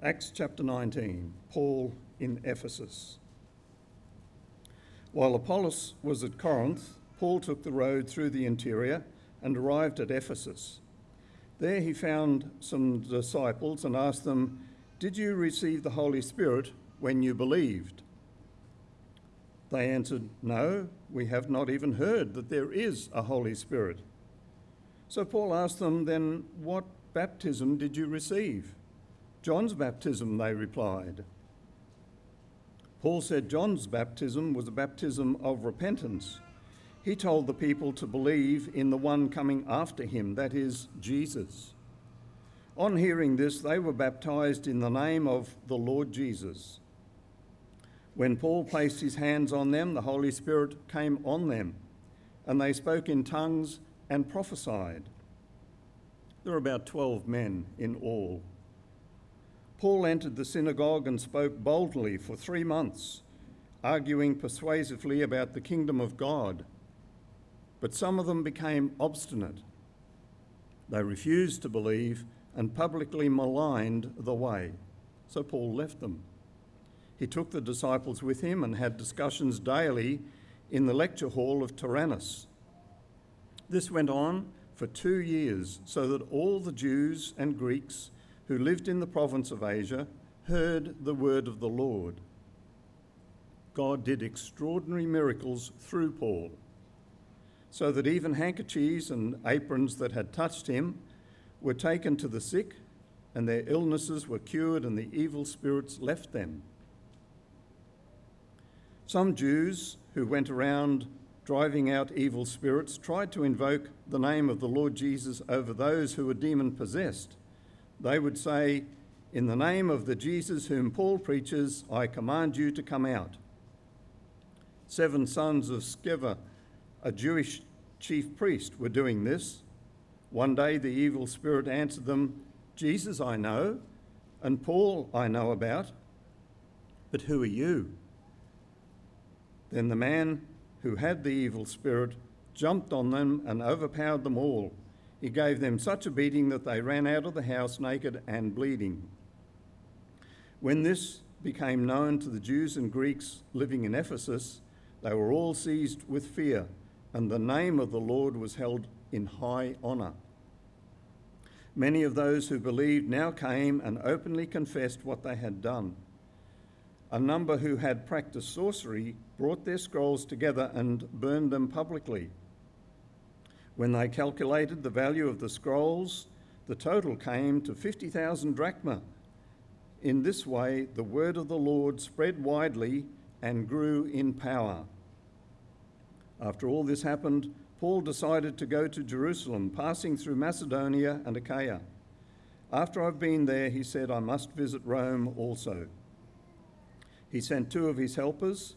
Acts chapter 19, Paul in Ephesus. While Apollos was at Corinth, Paul took the road through the interior and arrived at Ephesus. There he found some disciples and asked them, Did you receive the Holy Spirit when you believed? They answered, No, we have not even heard that there is a Holy Spirit. So Paul asked them, Then what baptism did you receive? John's baptism, they replied. Paul said John's baptism was a baptism of repentance. He told the people to believe in the one coming after him, that is, Jesus. On hearing this, they were baptized in the name of the Lord Jesus. When Paul placed his hands on them, the Holy Spirit came on them, and they spoke in tongues and prophesied. There were about 12 men in all. Paul entered the synagogue and spoke boldly for three months, arguing persuasively about the kingdom of God. But some of them became obstinate. They refused to believe and publicly maligned the way. So Paul left them. He took the disciples with him and had discussions daily in the lecture hall of Tyrannus. This went on for two years, so that all the Jews and Greeks who lived in the province of Asia heard the word of the Lord. God did extraordinary miracles through Paul, so that even handkerchiefs and aprons that had touched him were taken to the sick, and their illnesses were cured, and the evil spirits left them. Some Jews who went around driving out evil spirits tried to invoke the name of the Lord Jesus over those who were demon possessed. They would say, In the name of the Jesus whom Paul preaches, I command you to come out. Seven sons of Sceva, a Jewish chief priest, were doing this. One day the evil spirit answered them, Jesus I know, and Paul I know about, but who are you? Then the man who had the evil spirit jumped on them and overpowered them all. He gave them such a beating that they ran out of the house naked and bleeding. When this became known to the Jews and Greeks living in Ephesus, they were all seized with fear, and the name of the Lord was held in high honour. Many of those who believed now came and openly confessed what they had done. A number who had practiced sorcery brought their scrolls together and burned them publicly. When they calculated the value of the scrolls, the total came to 50,000 drachma. In this way, the word of the Lord spread widely and grew in power. After all this happened, Paul decided to go to Jerusalem, passing through Macedonia and Achaia. After I've been there, he said, I must visit Rome also. He sent two of his helpers,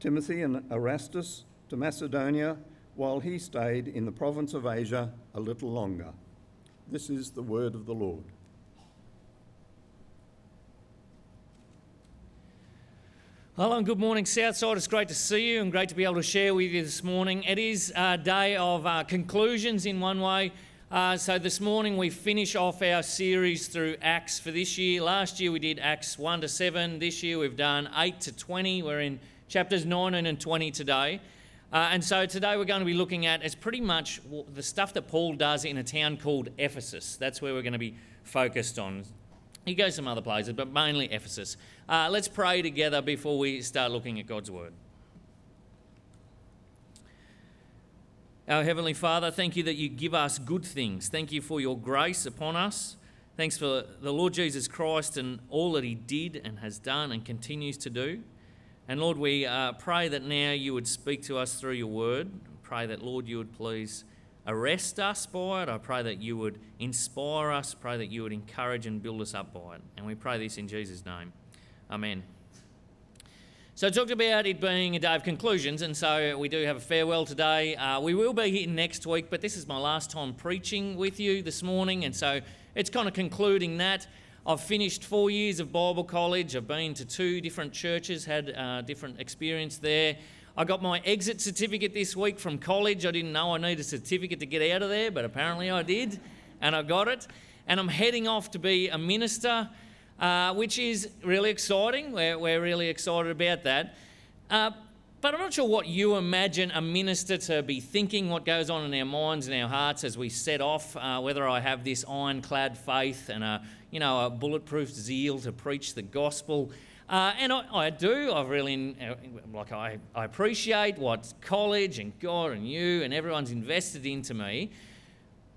Timothy and Erastus, to Macedonia while he stayed in the province of Asia a little longer. This is the word of the Lord. Hello and good morning, Southside. It's great to see you and great to be able to share with you this morning. It is a day of uh, conclusions in one way. Uh, so this morning we finish off our series through Acts for this year. Last year we did Acts 1 to 7. This year we've done 8 to 20. We're in chapters 19 and 20 today. Uh, and so today we're going to be looking at it's pretty much the stuff that Paul does in a town called Ephesus. That's where we're going to be focused on. He goes some other places, but mainly Ephesus. Uh, let's pray together before we start looking at God's word. Our Heavenly Father, thank you that you give us good things. Thank you for your grace upon us. Thanks for the Lord Jesus Christ and all that He did and has done and continues to do. And Lord, we uh, pray that now you would speak to us through your word. Pray that, Lord, you would please arrest us by it. I pray that you would inspire us. Pray that you would encourage and build us up by it. And we pray this in Jesus' name. Amen. So I talked about it being a day of conclusions, and so we do have a farewell today. Uh, we will be here next week, but this is my last time preaching with you this morning, and so it's kind of concluding that. I've finished four years of Bible college. I've been to two different churches, had uh, different experience there. I got my exit certificate this week from college. I didn't know I needed a certificate to get out of there, but apparently I did, and I got it. And I'm heading off to be a minister. uh, which is really exciting. We're, we're really excited about that. Uh, but I'm not sure what you imagine a minister to be thinking, what goes on in our minds and our hearts as we set off, uh, whether I have this ironclad faith and a, you know, a bulletproof zeal to preach the gospel. Uh, and I, I, do. I really uh, like. I, I appreciate what college and God and you and everyone's invested into me.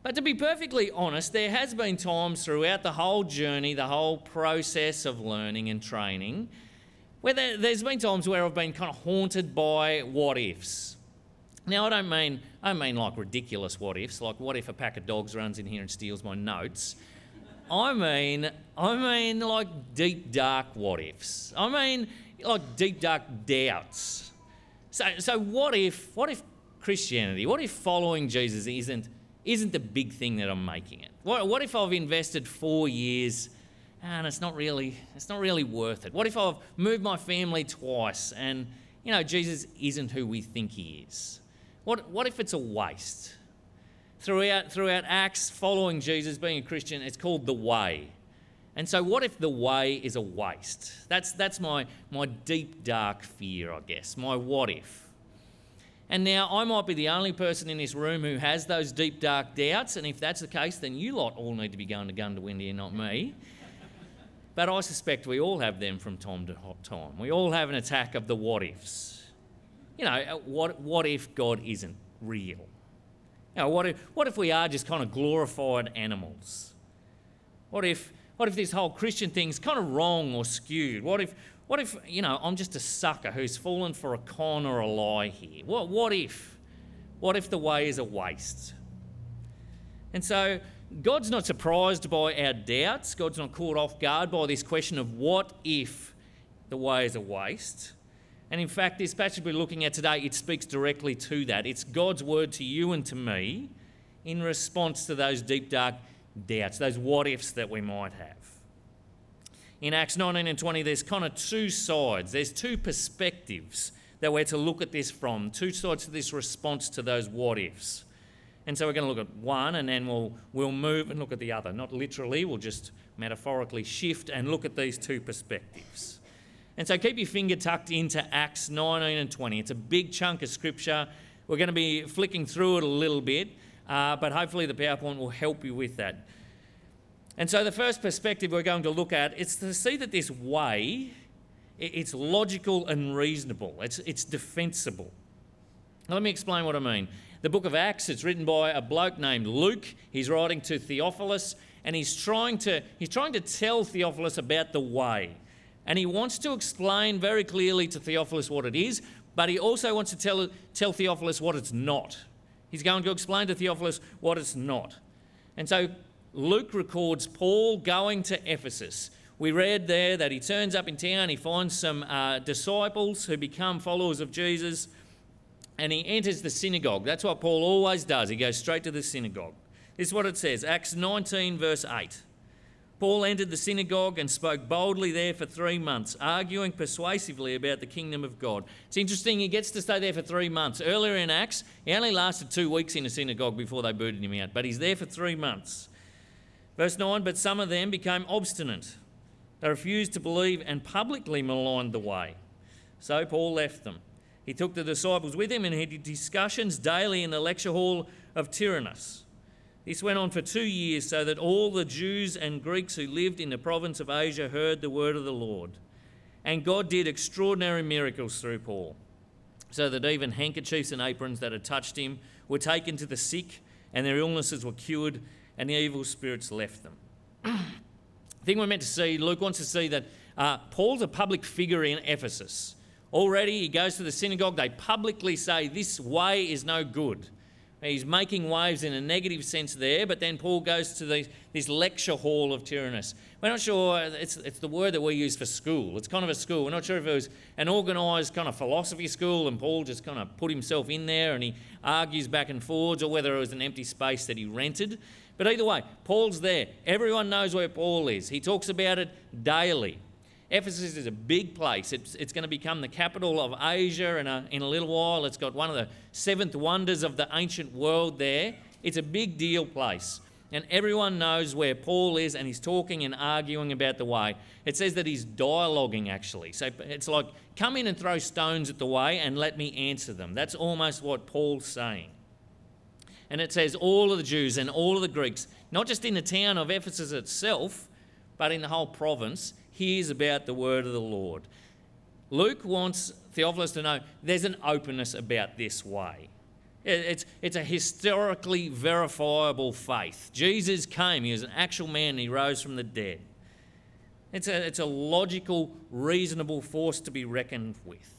But to be perfectly honest, there has been times throughout the whole journey, the whole process of learning and training, where there, has been times where I've been kind of haunted by what ifs. Now I don't mean I mean like ridiculous what ifs, like what if a pack of dogs runs in here and steals my notes. I mean I mean like deep dark what ifs. I mean like deep dark doubts. So so what if what if Christianity, what if following Jesus isn't isn't the big thing that I'm making it? What, what if I've invested four years and it's not really it's not really worth it. What if I've moved my family twice and you know Jesus isn't who we think he is? What what if it's a waste? Throughout throughout Acts, following Jesus, being a Christian, it's called the way. And so what if the way is a waste? That's that's my my deep dark fear, I guess. My what if. And now I might be the only person in this room who has those deep dark doubts, and if that's the case, then you lot all need to be going to Goondiwindi, not me. But I suspect we all have them from time to time. We all have an attack of the what ifs. You know, uh, what, what if God isn't real? You know, what, if, what if we are just kind of glorified animals? What if, what if this whole Christian thing's kind of wrong or skewed? What if, what if, you know, I'm just a sucker who's fallen for a con or a lie here? What, what if? What if the way is a waste? And so God's not surprised by our doubts. God's not caught off guard by this question of what if the way is a waste. And in fact, this passage we're looking at today, it speaks directly to that. It's God's word to you and to me in response to those deep, dark doubts, those what ifs that we might have. In Acts 19 and 20, there's kind of two sides, there's two perspectives that we're to look at this from, two sides to this response to those what ifs. And so we're going to look at one and then we'll, we'll move and look at the other. Not literally, we'll just metaphorically shift and look at these two perspectives. And so keep your finger tucked into Acts 19 and 20. It's a big chunk of scripture. We're going to be flicking through it a little bit, uh, but hopefully the PowerPoint will help you with that. And so the first perspective we're going to look at is to see that this way, it's logical and reasonable. It's, it's defensible. Now, let me explain what I mean. The book of Acts, it's written by a bloke named Luke. He's writing to Theophilus, and he's trying to, he's trying to tell Theophilus about the way. And he wants to explain very clearly to Theophilus what it is, but he also wants to tell, tell Theophilus what it's not. He's going to explain to Theophilus what it's not. And so Luke records Paul going to Ephesus. We read there that he turns up in town, he finds some uh, disciples who become followers of Jesus and he enters the synagogue. That's what Paul always does. He goes straight to the synagogue. This is what it says Acts 19, verse 8. Paul entered the synagogue and spoke boldly there for three months, arguing persuasively about the kingdom of God. It's interesting, he gets to stay there for three months. Earlier in Acts, he only lasted two weeks in a synagogue before they booted him out, but he's there for three months. Verse 9 But some of them became obstinate. They refused to believe and publicly maligned the way. So Paul left them. He took the disciples with him and he did discussions daily in the lecture hall of Tyrannus. This went on for two years so that all the Jews and Greeks who lived in the province of Asia heard the word of the Lord. And God did extraordinary miracles through Paul, so that even handkerchiefs and aprons that had touched him were taken to the sick, and their illnesses were cured, and the evil spirits left them. I think we're meant to see, Luke wants to see that uh, Paul's a public figure in Ephesus. Already, he goes to the synagogue. They publicly say, This way is no good. He's making waves in a negative sense there, but then Paul goes to the, this lecture hall of Tyrannus. We're not sure, it's, it's the word that we use for school. It's kind of a school. We're not sure if it was an organised kind of philosophy school and Paul just kind of put himself in there and he argues back and forwards, or whether it was an empty space that he rented. But either way, Paul's there. Everyone knows where Paul is. He talks about it daily. Ephesus is a big place. It's, it's going to become the capital of Asia in a, in a little while. It's got one of the seventh wonders of the ancient world there. It's a big deal place. and everyone knows where Paul is, and he's talking and arguing about the way. It says that he's dialoguing actually. So it's like, come in and throw stones at the way and let me answer them. That's almost what Paul's saying. And it says all of the Jews and all of the Greeks, not just in the town of Ephesus itself, but in the whole province, hears about the word of the Lord. Luke wants Theophilus to know there's an openness about this way. It's, it's a historically verifiable faith. Jesus came, he was an actual man, he rose from the dead. It's a, it's a logical, reasonable force to be reckoned with.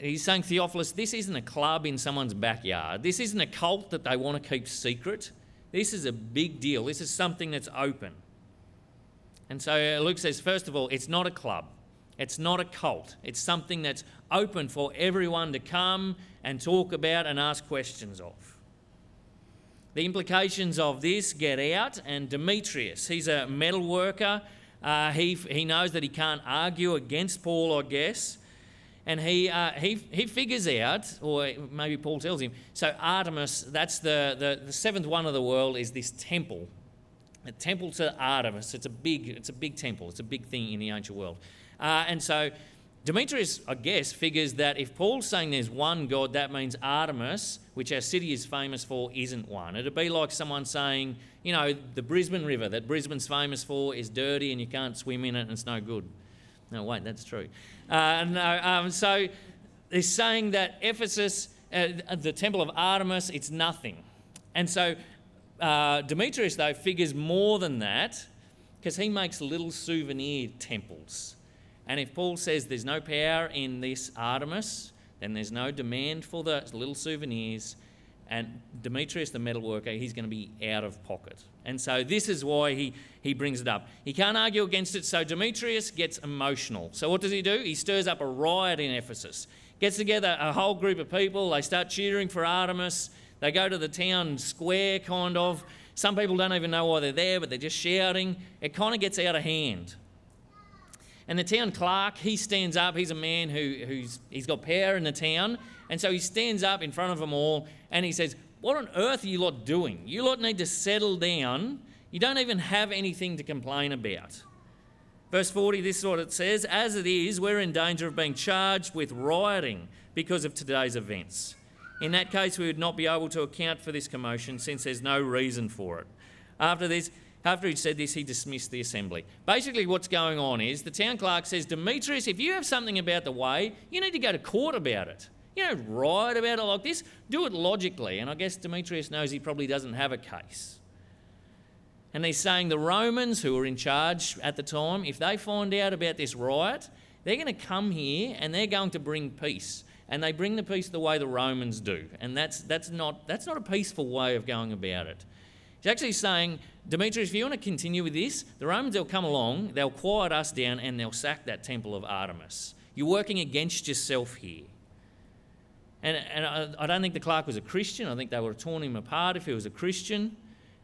He's saying, Theophilus, this isn't a club in someone's backyard. This isn't a cult that they want to keep secret. This is a big deal. This is something that's open. And so uh, Luke says, first of all, it's not a club. It's not a cult. It's something that's open for everyone to come and talk about and ask questions of. The implications of this get out, and Demetrius, he's a metal worker. Uh, he, he knows that he can't argue against Paul, I guess. And he, uh, he, he figures out, or maybe Paul tells him, so Artemis, that's the, the, the seventh one of the world, is this temple. A temple to Artemis. It's a big, it's a big temple. It's a big thing in the ancient world. Uh, and so Demetrius, I guess, figures that if Paul's saying there's one God, that means Artemis, which our city is famous for, isn't one. It'd be like someone saying, you know, the Brisbane River that Brisbane's famous for is dirty and you can't swim in it and it's no good. No, wait, that's true. Uh, no, um, so they're saying that Ephesus, uh, the temple of Artemis, it's nothing. And so uh, Demetrius, though, figures more than that because he makes little souvenir temples. And if Paul says there's no power in this Artemis, then there's no demand for the little souvenirs. And Demetrius, the metalworker, he's going to be out of pocket. And so this is why he, he brings it up. He can't argue against it, so Demetrius gets emotional. So what does he do? He stirs up a riot in Ephesus, gets together a whole group of people, they start cheering for Artemis, they go to the town square, kind of. Some people don't even know why they're there, but they're just shouting. It kind of gets out of hand. And the town clerk, he stands up. He's a man who, who's he's got power in the town. And so he stands up in front of them all and he says, What on earth are you lot doing? You lot need to settle down. You don't even have anything to complain about. Verse 40, this is what it says As it is, we're in danger of being charged with rioting because of today's events. In that case, we would not be able to account for this commotion since there's no reason for it. After this, after he'd said this, he dismissed the assembly. Basically, what's going on is the town clerk says, Demetrius, if you have something about the way, you need to go to court about it. You don't write about it like this. Do it logically. And I guess Demetrius knows he probably doesn't have a case. And he's saying the Romans, who were in charge at the time, if they find out about this riot, they're going to come here and they're going to bring peace. And they bring the peace the way the Romans do. And that's, that's, not, that's not a peaceful way of going about it. He's actually saying, Demetrius, if you want to continue with this, the Romans will come along, they'll quiet us down, and they'll sack that temple of Artemis. You're working against yourself here. And, and I, I, don't think the clerk was a Christian. I think they would have torn him apart if he was a Christian.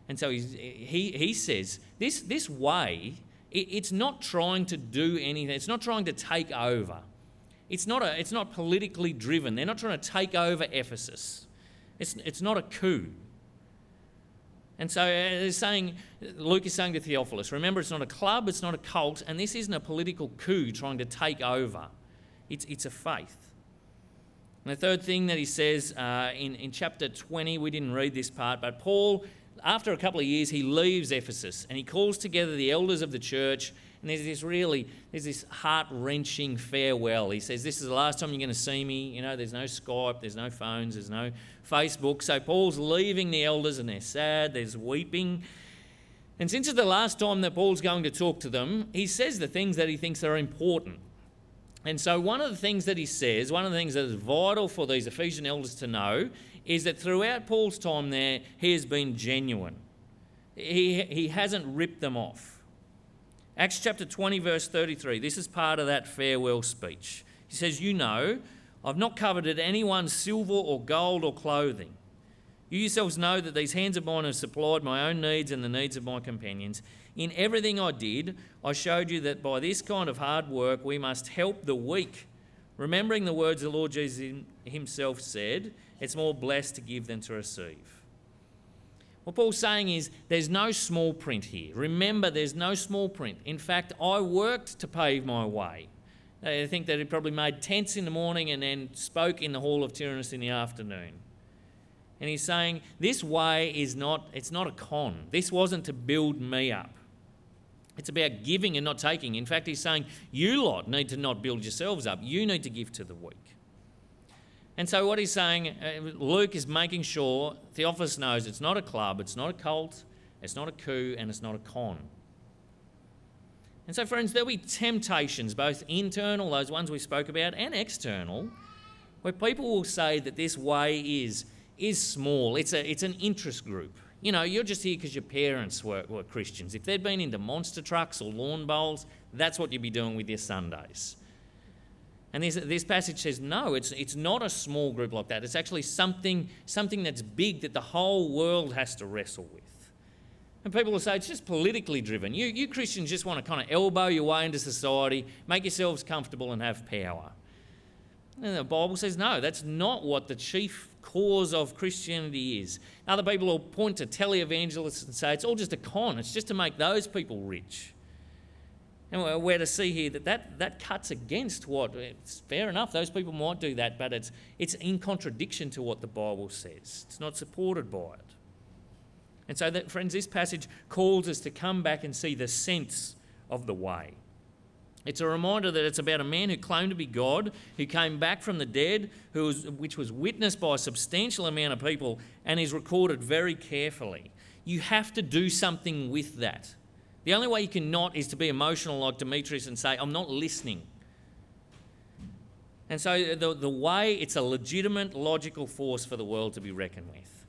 And so he, he says, this, this way, it, it's not trying to do anything, it's not trying to take over. It's not, a, it's not politically driven. They're not trying to take over Ephesus. It's, it's not a coup. And so uh, saying, Luke is saying to Theophilus, remember, it's not a club, it's not a cult, and this isn't a political coup trying to take over. It's, it's a faith. And the third thing that he says uh, in, in chapter 20, we didn't read this part, but Paul, after a couple of years, he leaves Ephesus and he calls together the elders of the church and there's this really, there's this heart wrenching farewell. He says, This is the last time you're going to see me. You know, there's no Skype, there's no phones, there's no Facebook. So Paul's leaving the elders and they're sad, there's weeping. And since it's the last time that Paul's going to talk to them, he says the things that he thinks are important. And so, one of the things that he says, one of the things that is vital for these Ephesian elders to know, is that throughout Paul's time there, he has been genuine. He, he hasn't ripped them off. Acts chapter 20, verse 33. This is part of that farewell speech. He says, You know, I've not coveted anyone's silver or gold or clothing. You yourselves know that these hands of mine have supplied my own needs and the needs of my companions. In everything I did, I showed you that by this kind of hard work we must help the weak. Remembering the words the Lord Jesus himself said, it's more blessed to give than to receive. What Paul's saying is there's no small print here. Remember, there's no small print. In fact, I worked to pave my way. I think that he probably made tents in the morning and then spoke in the hall of Tyrannus in the afternoon. And he's saying this way is not it's not a con. This wasn't to build me up. It's about giving and not taking. In fact, he's saying you lot need to not build yourselves up. You need to give to the weak. And so, what he's saying, uh, Luke is making sure Theophilus knows it's not a club, it's not a cult, it's not a coup, and it's not a con. And so, friends, there'll be temptations, both internal, those ones we spoke about, and external, where people will say that this way is, is small. It's, a, it's an interest group. You know, you're just here because your parents were, were Christians. If they'd been into monster trucks or lawn bowls, that's what you'd be doing with your Sundays. And this, this passage says, no, it's, it's not a small group like that. It's actually something, something that's big that the whole world has to wrestle with. And people will say it's just politically driven. You, you Christians just want to kind of elbow your way into society, make yourselves comfortable, and have power. And the Bible says, no, that's not what the chief cause of Christianity is. Other people will point to televangelists and say it's all just a con, it's just to make those people rich. And we're to see here that, that that cuts against what, it's fair enough, those people might do that, but it's, it's in contradiction to what the Bible says. It's not supported by it. And so, that, friends, this passage calls us to come back and see the sense of the way. It's a reminder that it's about a man who claimed to be God, who came back from the dead, who was, which was witnessed by a substantial amount of people, and is recorded very carefully. You have to do something with that. The only way you can not is to be emotional like Demetrius and say, I'm not listening. And so the, the way, it's a legitimate, logical force for the world to be reckoned with.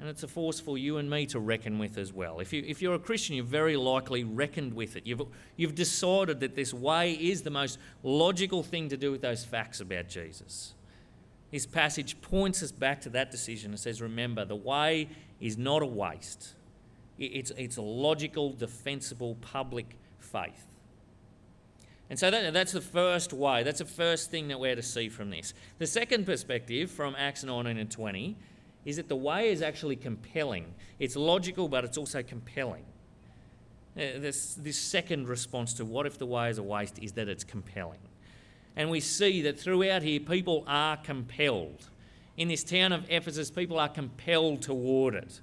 And it's a force for you and me to reckon with as well. If, you, if you're a Christian, you've very likely reckoned with it. You've, you've decided that this way is the most logical thing to do with those facts about Jesus. This passage points us back to that decision and says, Remember, the way is not a waste. It's, it's logical, defensible public faith. And so that, that's the first way, that's the first thing that we're to see from this. The second perspective from Acts 19 and 20 is that the way is actually compelling. It's logical, but it's also compelling. Uh, this, this second response to what if the way is a waste is that it's compelling. And we see that throughout here, people are compelled. In this town of Ephesus, people are compelled toward it.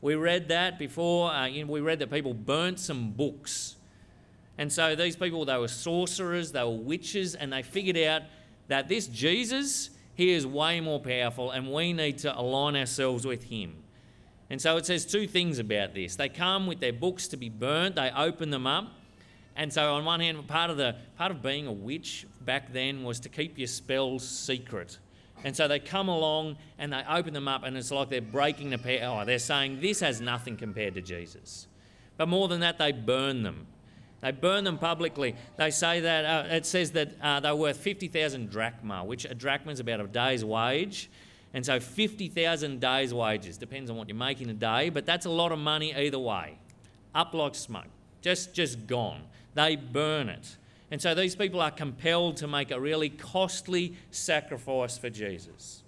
We read that before. Uh, you know, we read that people burnt some books. And so these people, they were sorcerers, they were witches, and they figured out that this Jesus, he is way more powerful, and we need to align ourselves with him. And so it says two things about this. They come with their books to be burnt, they open them up. And so on one hand, part of the part of being a witch back then was to keep your spells secret. And so they come along and they open them up, and it's like they're breaking the power. They're saying this has nothing compared to Jesus. But more than that, they burn them. They burn them publicly. They say that uh, it says that uh, they're worth 50,000 drachma, which a drachma is about a day's wage. And so 50,000 days' wages, depends on what you're making a day, but that's a lot of money either way. Up like smoke, just, just gone. They burn it. And so these people are compelled to make a really costly sacrifice for Jesus.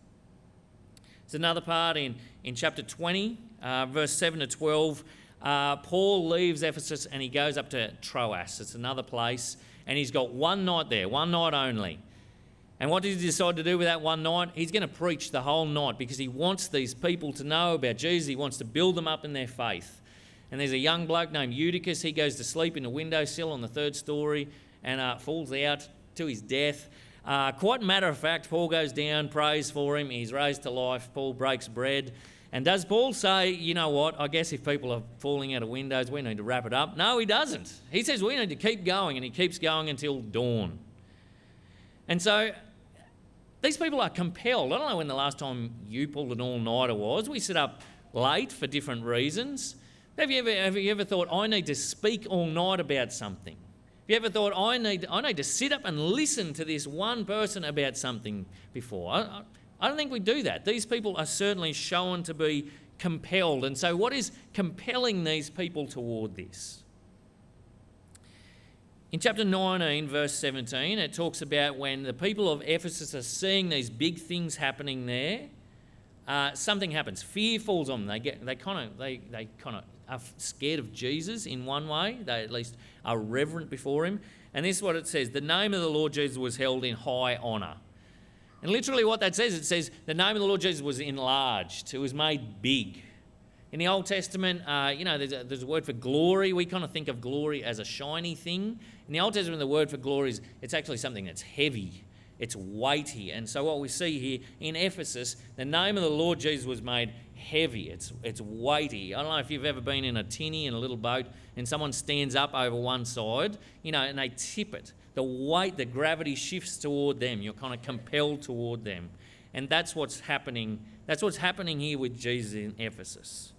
There's another part in, in chapter 20, uh, verse 7 to 12. Uh, Paul leaves Ephesus and he goes up to Troas. It's another place. And he's got one night there, one night only. And what does he decide to do with that one night? He's going to preach the whole night because he wants these people to know about Jesus. He wants to build them up in their faith. And there's a young bloke named Eutychus. He goes to sleep in a windowsill on the third story and uh, falls out to his death. Uh, quite a matter of fact, Paul goes down, prays for him, he's raised to life. Paul breaks bread. And does Paul say, you know what, I guess if people are falling out of windows, we need to wrap it up? No, he doesn't. He says we need to keep going, and he keeps going until dawn. And so these people are compelled. I don't know when the last time you pulled an all nighter was. We sit up late for different reasons. Have you, ever, have you ever thought, I need to speak all night about something? Have you ever thought, I need, I need to sit up and listen to this one person about something before? I, I don't think we do that. These people are certainly shown to be compelled. And so, what is compelling these people toward this? In chapter 19, verse 17, it talks about when the people of Ephesus are seeing these big things happening there. uh, something happens. Fear falls on them. They get they kind of they they kind of are scared of Jesus in one way. They at least are reverent before him. And this is what it says: the name of the Lord Jesus was held in high honor. And literally, what that says, it says the name of the Lord Jesus was enlarged. It was made big. In the Old Testament, uh, you know, there's a, there's a word for glory. We kind of think of glory as a shiny thing. In the Old Testament, the word for glory is it's actually something that's heavy, it's weighty. And so, what we see here in Ephesus, the name of the Lord Jesus was made heavy, it's, it's weighty. I don't know if you've ever been in a tinny in a little boat and someone stands up over one side, you know, and they tip it. The weight, the gravity shifts toward them. You're kind of compelled toward them. And that's what's happening. That's what's happening here with Jesus in Ephesus.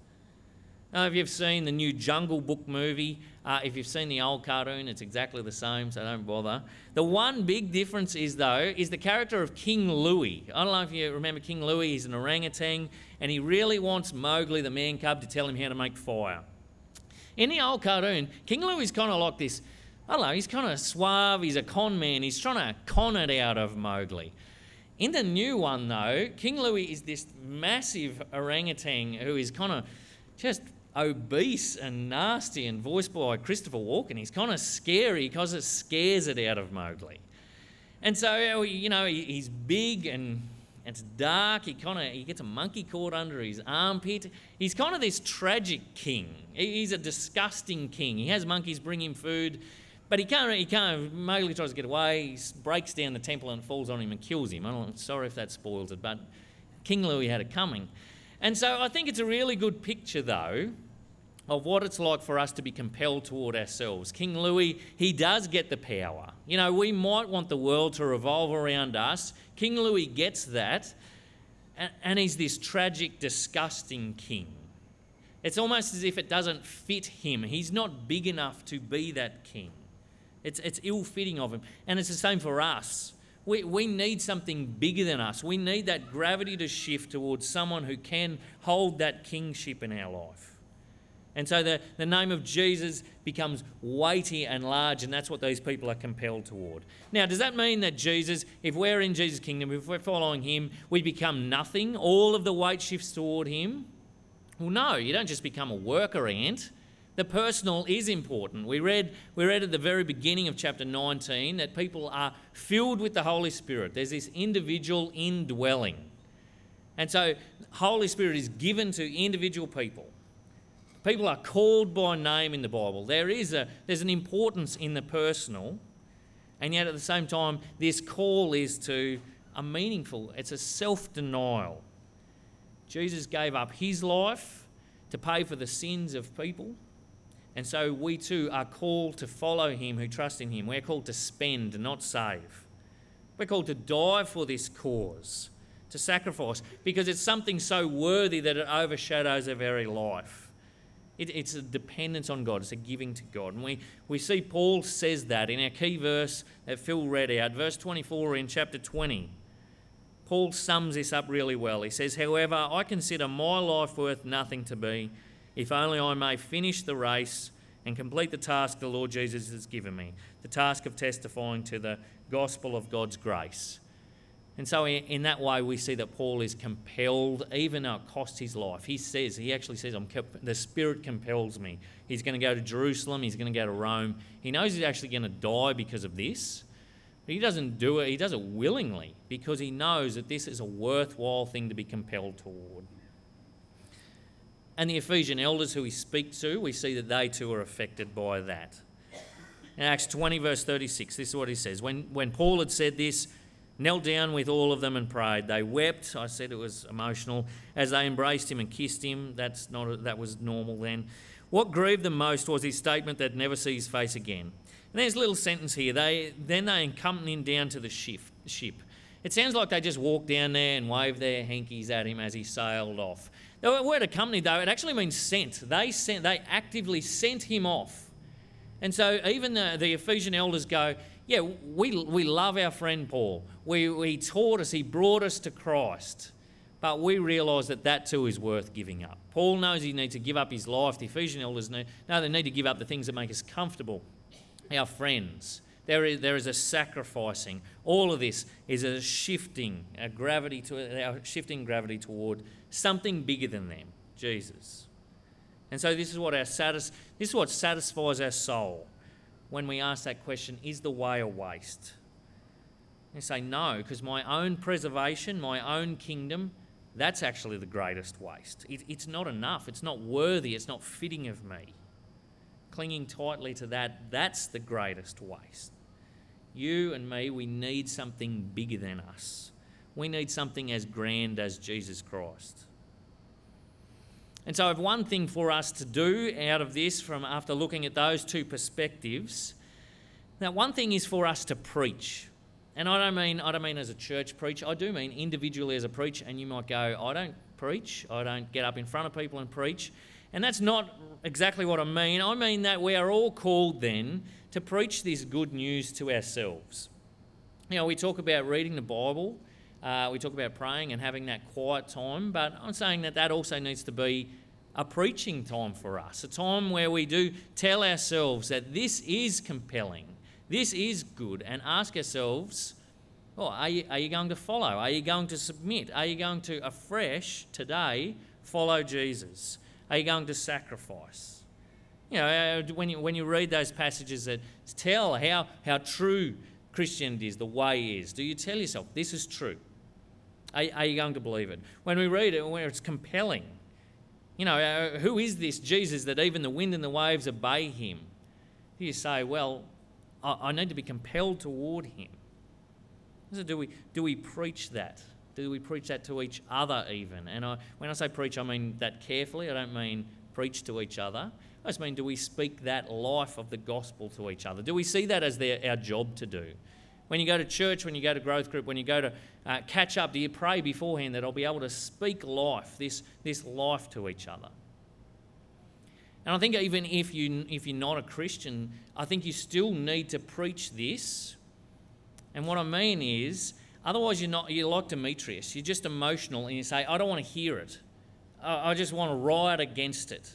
Now, if you've seen the new Jungle Book movie, uh, if you've seen the old cartoon, it's exactly the same, so don't bother. The one big difference is, though, is the character of King Louie. I don't know if you remember King Louie, he's an orangutan, and he really wants Mowgli, the man cub, to tell him how to make fire. In the old cartoon, King Louie's kind of like this, I don't know, he's kind of suave, he's a con man, he's trying to con it out of Mowgli. In the new one, though, King Louie is this massive orangutan who is kind of just obese and nasty and voiced by Christopher Walken. He's kind of scary because it scares it out of Mowgli. And so, you know, he's big and it's dark. He kind of he gets a monkey caught under his armpit. He's kind of this tragic king. He's a disgusting king. He has monkeys bring him food, but he can't. He can't. Mowgli tries to get away. He breaks down the temple and falls on him and kills him. I'm sorry if that spoils it, but King Louie had it coming. And so I think it's a really good picture, though, of what it's like for us to be compelled toward ourselves. King Louie, he does get the power. You know, we might want the world to revolve around us. King Louie gets that, and, he's this tragic, disgusting king. It's almost as if it doesn't fit him. He's not big enough to be that king. It's, it's ill fitting of him. And it's the same for us. We, we need something bigger than us. We need that gravity to shift towards someone who can hold that kingship in our life. And so the, the name of Jesus becomes weighty and large, and that's what these people are compelled toward. Now, does that mean that Jesus, if we're in Jesus' kingdom, if we're following him, we become nothing? All of the weight shifts toward him? Well, no, you don't just become a worker ant. The personal is important. We read, we read at the very beginning of chapter 19 that people are filled with the Holy Spirit. There's this individual indwelling. And so, Holy Spirit is given to individual people. People are called by name in the Bible. There is a, there's an importance in the personal, and yet at the same time, this call is to a meaningful, it's a self denial. Jesus gave up his life to pay for the sins of people. And so we too are called to follow him who trust in him. We're called to spend, not save. We're called to die for this cause, to sacrifice, because it's something so worthy that it overshadows our very life. It, it's a dependence on God, it's a giving to God. And we, we see Paul says that in our key verse that Phil read out, verse 24 in chapter 20. Paul sums this up really well. He says, However, I consider my life worth nothing to be, if only I may finish the race and complete the task the Lord Jesus has given me the task of testifying to the gospel of God's grace. And so, in that way, we see that Paul is compelled, even though it cost his life. He says, he actually says, I'm the Spirit compels me. He's going to go to Jerusalem, he's going to go to Rome. He knows he's actually going to die because of this, but he doesn't do it, he does it willingly because he knows that this is a worthwhile thing to be compelled toward. And the Ephesian elders who he speaks to, we see that they too are affected by that. In Acts 20, verse 36, this is what he says. When, when Paul had said this, knelt down with all of them and prayed. They wept. I said it was emotional as they embraced him and kissed him. That's not that was normal then. What grieved them most was his statement that never see his face again. And there's a little sentence here. They then they accompanied him down to the ship. ship. It sounds like they just walked down there and waved their hankies at him as he sailed off. The word accompanied, though, it actually means sent. They sent. They actively sent him off. And so even the, the Ephesian elders go, yeah, we, we love our friend Paul. We, he taught us, he brought us to Christ. But we realise that that too is worth giving up. Paul knows he needs to give up his life. The Ephesian elders know, know they need to give up the things that make us comfortable, our friends, There is, there is a sacrificing. All of this is a shifting, a gravity to a shifting gravity toward something bigger than them, Jesus. And so this is what our satis- this is what satisfies our soul when we ask that question: Is the way a waste? You say no, because my own preservation, my own kingdom, that's actually the greatest waste. It, it's not enough. It's not worthy. It's not fitting of me. Clinging tightly to that, that's the greatest waste. You and me, we need something bigger than us. We need something as grand as Jesus Christ. And so, I've one thing for us to do out of this from after looking at those two perspectives. Now, one thing is for us to preach. And I don't mean I don't mean as a church preach. I do mean individually as a preacher. And you might go, I don't preach. I don't get up in front of people and preach. And that's not exactly what I mean. I mean that we are all called then to preach this good news to ourselves. You know, we talk about reading the Bible. Uh, we talk about praying and having that quiet time, but I'm saying that that also needs to be a preaching time for us, a time where we do tell ourselves that this is compelling, this is good, and ask ourselves, well, are you, are you going to follow? Are you going to submit? Are you going to afresh today follow Jesus? Are you going to sacrifice? You know, uh, when you, when you read those passages that tell how, how true Christianity is, the way is, do you tell yourself, this is true? Are, are you going to believe it? When we read it, where it's compelling, you know, uh, who is this Jesus that even the wind and the waves obey him? Do you say, well, I, I need to be compelled toward him? So do we, do we preach that? Do we preach that to each other even? And I, when I say preach, I mean that carefully. I don't mean preach to each other. I just mean, do we speak that life of the gospel to each other? Do we see that as their, our job to do? When you go to church, when you go to growth group, when you go to uh, catch up, do you pray beforehand that I'll be able to speak life, this, this life to each other? And I think even if, you, if you're not a Christian, I think you still need to preach this. And what I mean is, otherwise you're not you're like Demetrius. You're just emotional and you say, I don't want to hear it. I, I just want to riot against it.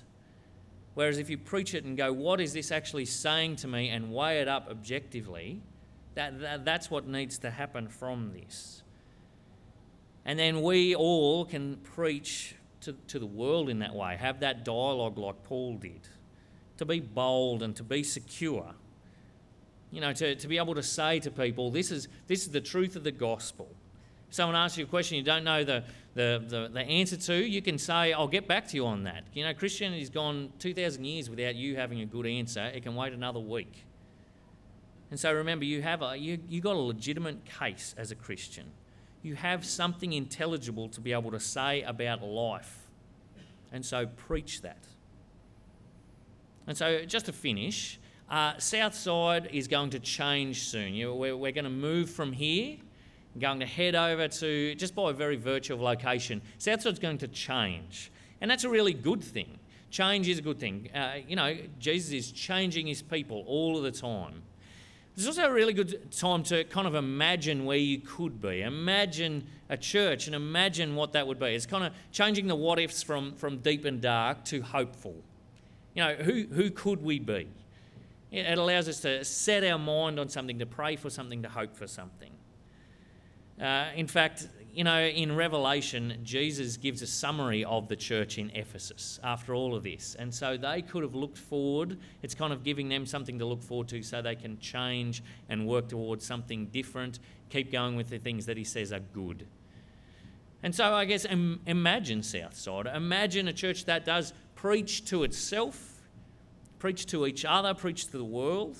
Whereas if you preach it and go, what is this actually saying to me, and weigh it up objectively, that, that, that's what needs to happen from this. And then we all can preach to, to the world in that way, have that dialogue like Paul did, to be bold and to be secure. You know, to, to be able to say to people, this is, this is the truth of the gospel. Someone asks you a question you don't know the, the, the, the, answer to, you can say, I'll get back to you on that. You know, Christianity's gone 2,000 years without you having a good answer. It can wait another week. And so remember, you have a, you, you got a legitimate case as a Christian. You have something intelligible to be able to say about life. And so preach that. And so just to finish, uh, Southside is going to change soon. You we're, we're going to move from here, going to head over to, just by a very virtue of location, Southside's going to change. And that's a really good thing. Change is a good thing. Uh, you know, Jesus is changing his people all of the time. It's also a really good time to kind of imagine where you could be. Imagine a church and imagine what that would be. It's kind of changing the what ifs from, from deep and dark to hopeful. You know, who, who could we be? It allows us to set our mind on something, to pray for something, to hope for something. Uh, in fact, you know, in Revelation, Jesus gives a summary of the church in Ephesus after all of this. And so they could have looked forward. It's kind of giving them something to look forward to so they can change and work towards something different, keep going with the things that he says are good. And so I guess Im- imagine Southside. Imagine a church that does preach to itself, preach to each other, preach to the world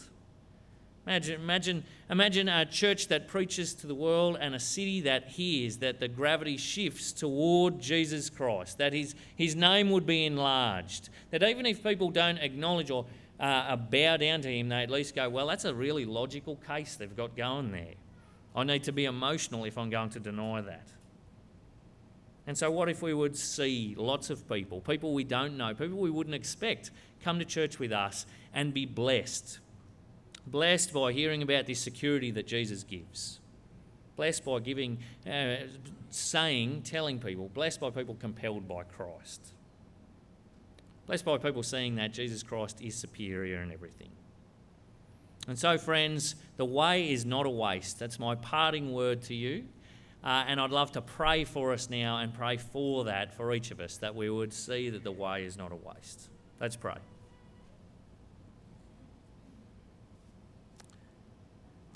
Imagine, imagine, imagine a church that preaches to the world and a city that hears that the gravity shifts toward Jesus Christ, that his, his name would be enlarged, that even if people don't acknowledge or uh, bow down to him, they at least go, Well, that's a really logical case they've got going there. I need to be emotional if I'm going to deny that. And so, what if we would see lots of people, people we don't know, people we wouldn't expect, come to church with us and be blessed blessed by hearing about this security that Jesus gives, blessed by giving, uh, saying, telling people, blessed by people compelled by Christ, blessed by people seeing that Jesus Christ is superior in everything. And so, friends, the way is not a waste. That's my parting word to you. Uh, and I'd love to pray for us now and pray for that for each of us, that we would see that the way is not a waste. Let's pray.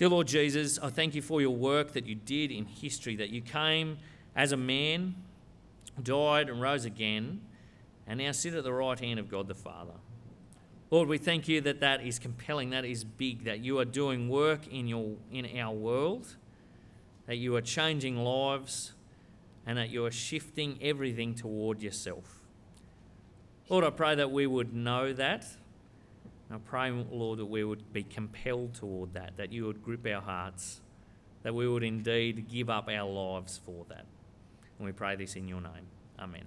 Dear Lord Jesus, I thank you for your work that you did in history, that you came as a man, died and rose again, and now sit at the right hand of God the Father. Lord, we thank you that that is compelling, that is big, that you are doing work in, your, in our world, that you are changing lives, and that you are shifting everything toward yourself. Lord, I pray that we would know that I pray, Lord, that we would be compelled toward that, that you would grip our hearts, that we would indeed give up our lives for that. And we pray this in your name. Amen.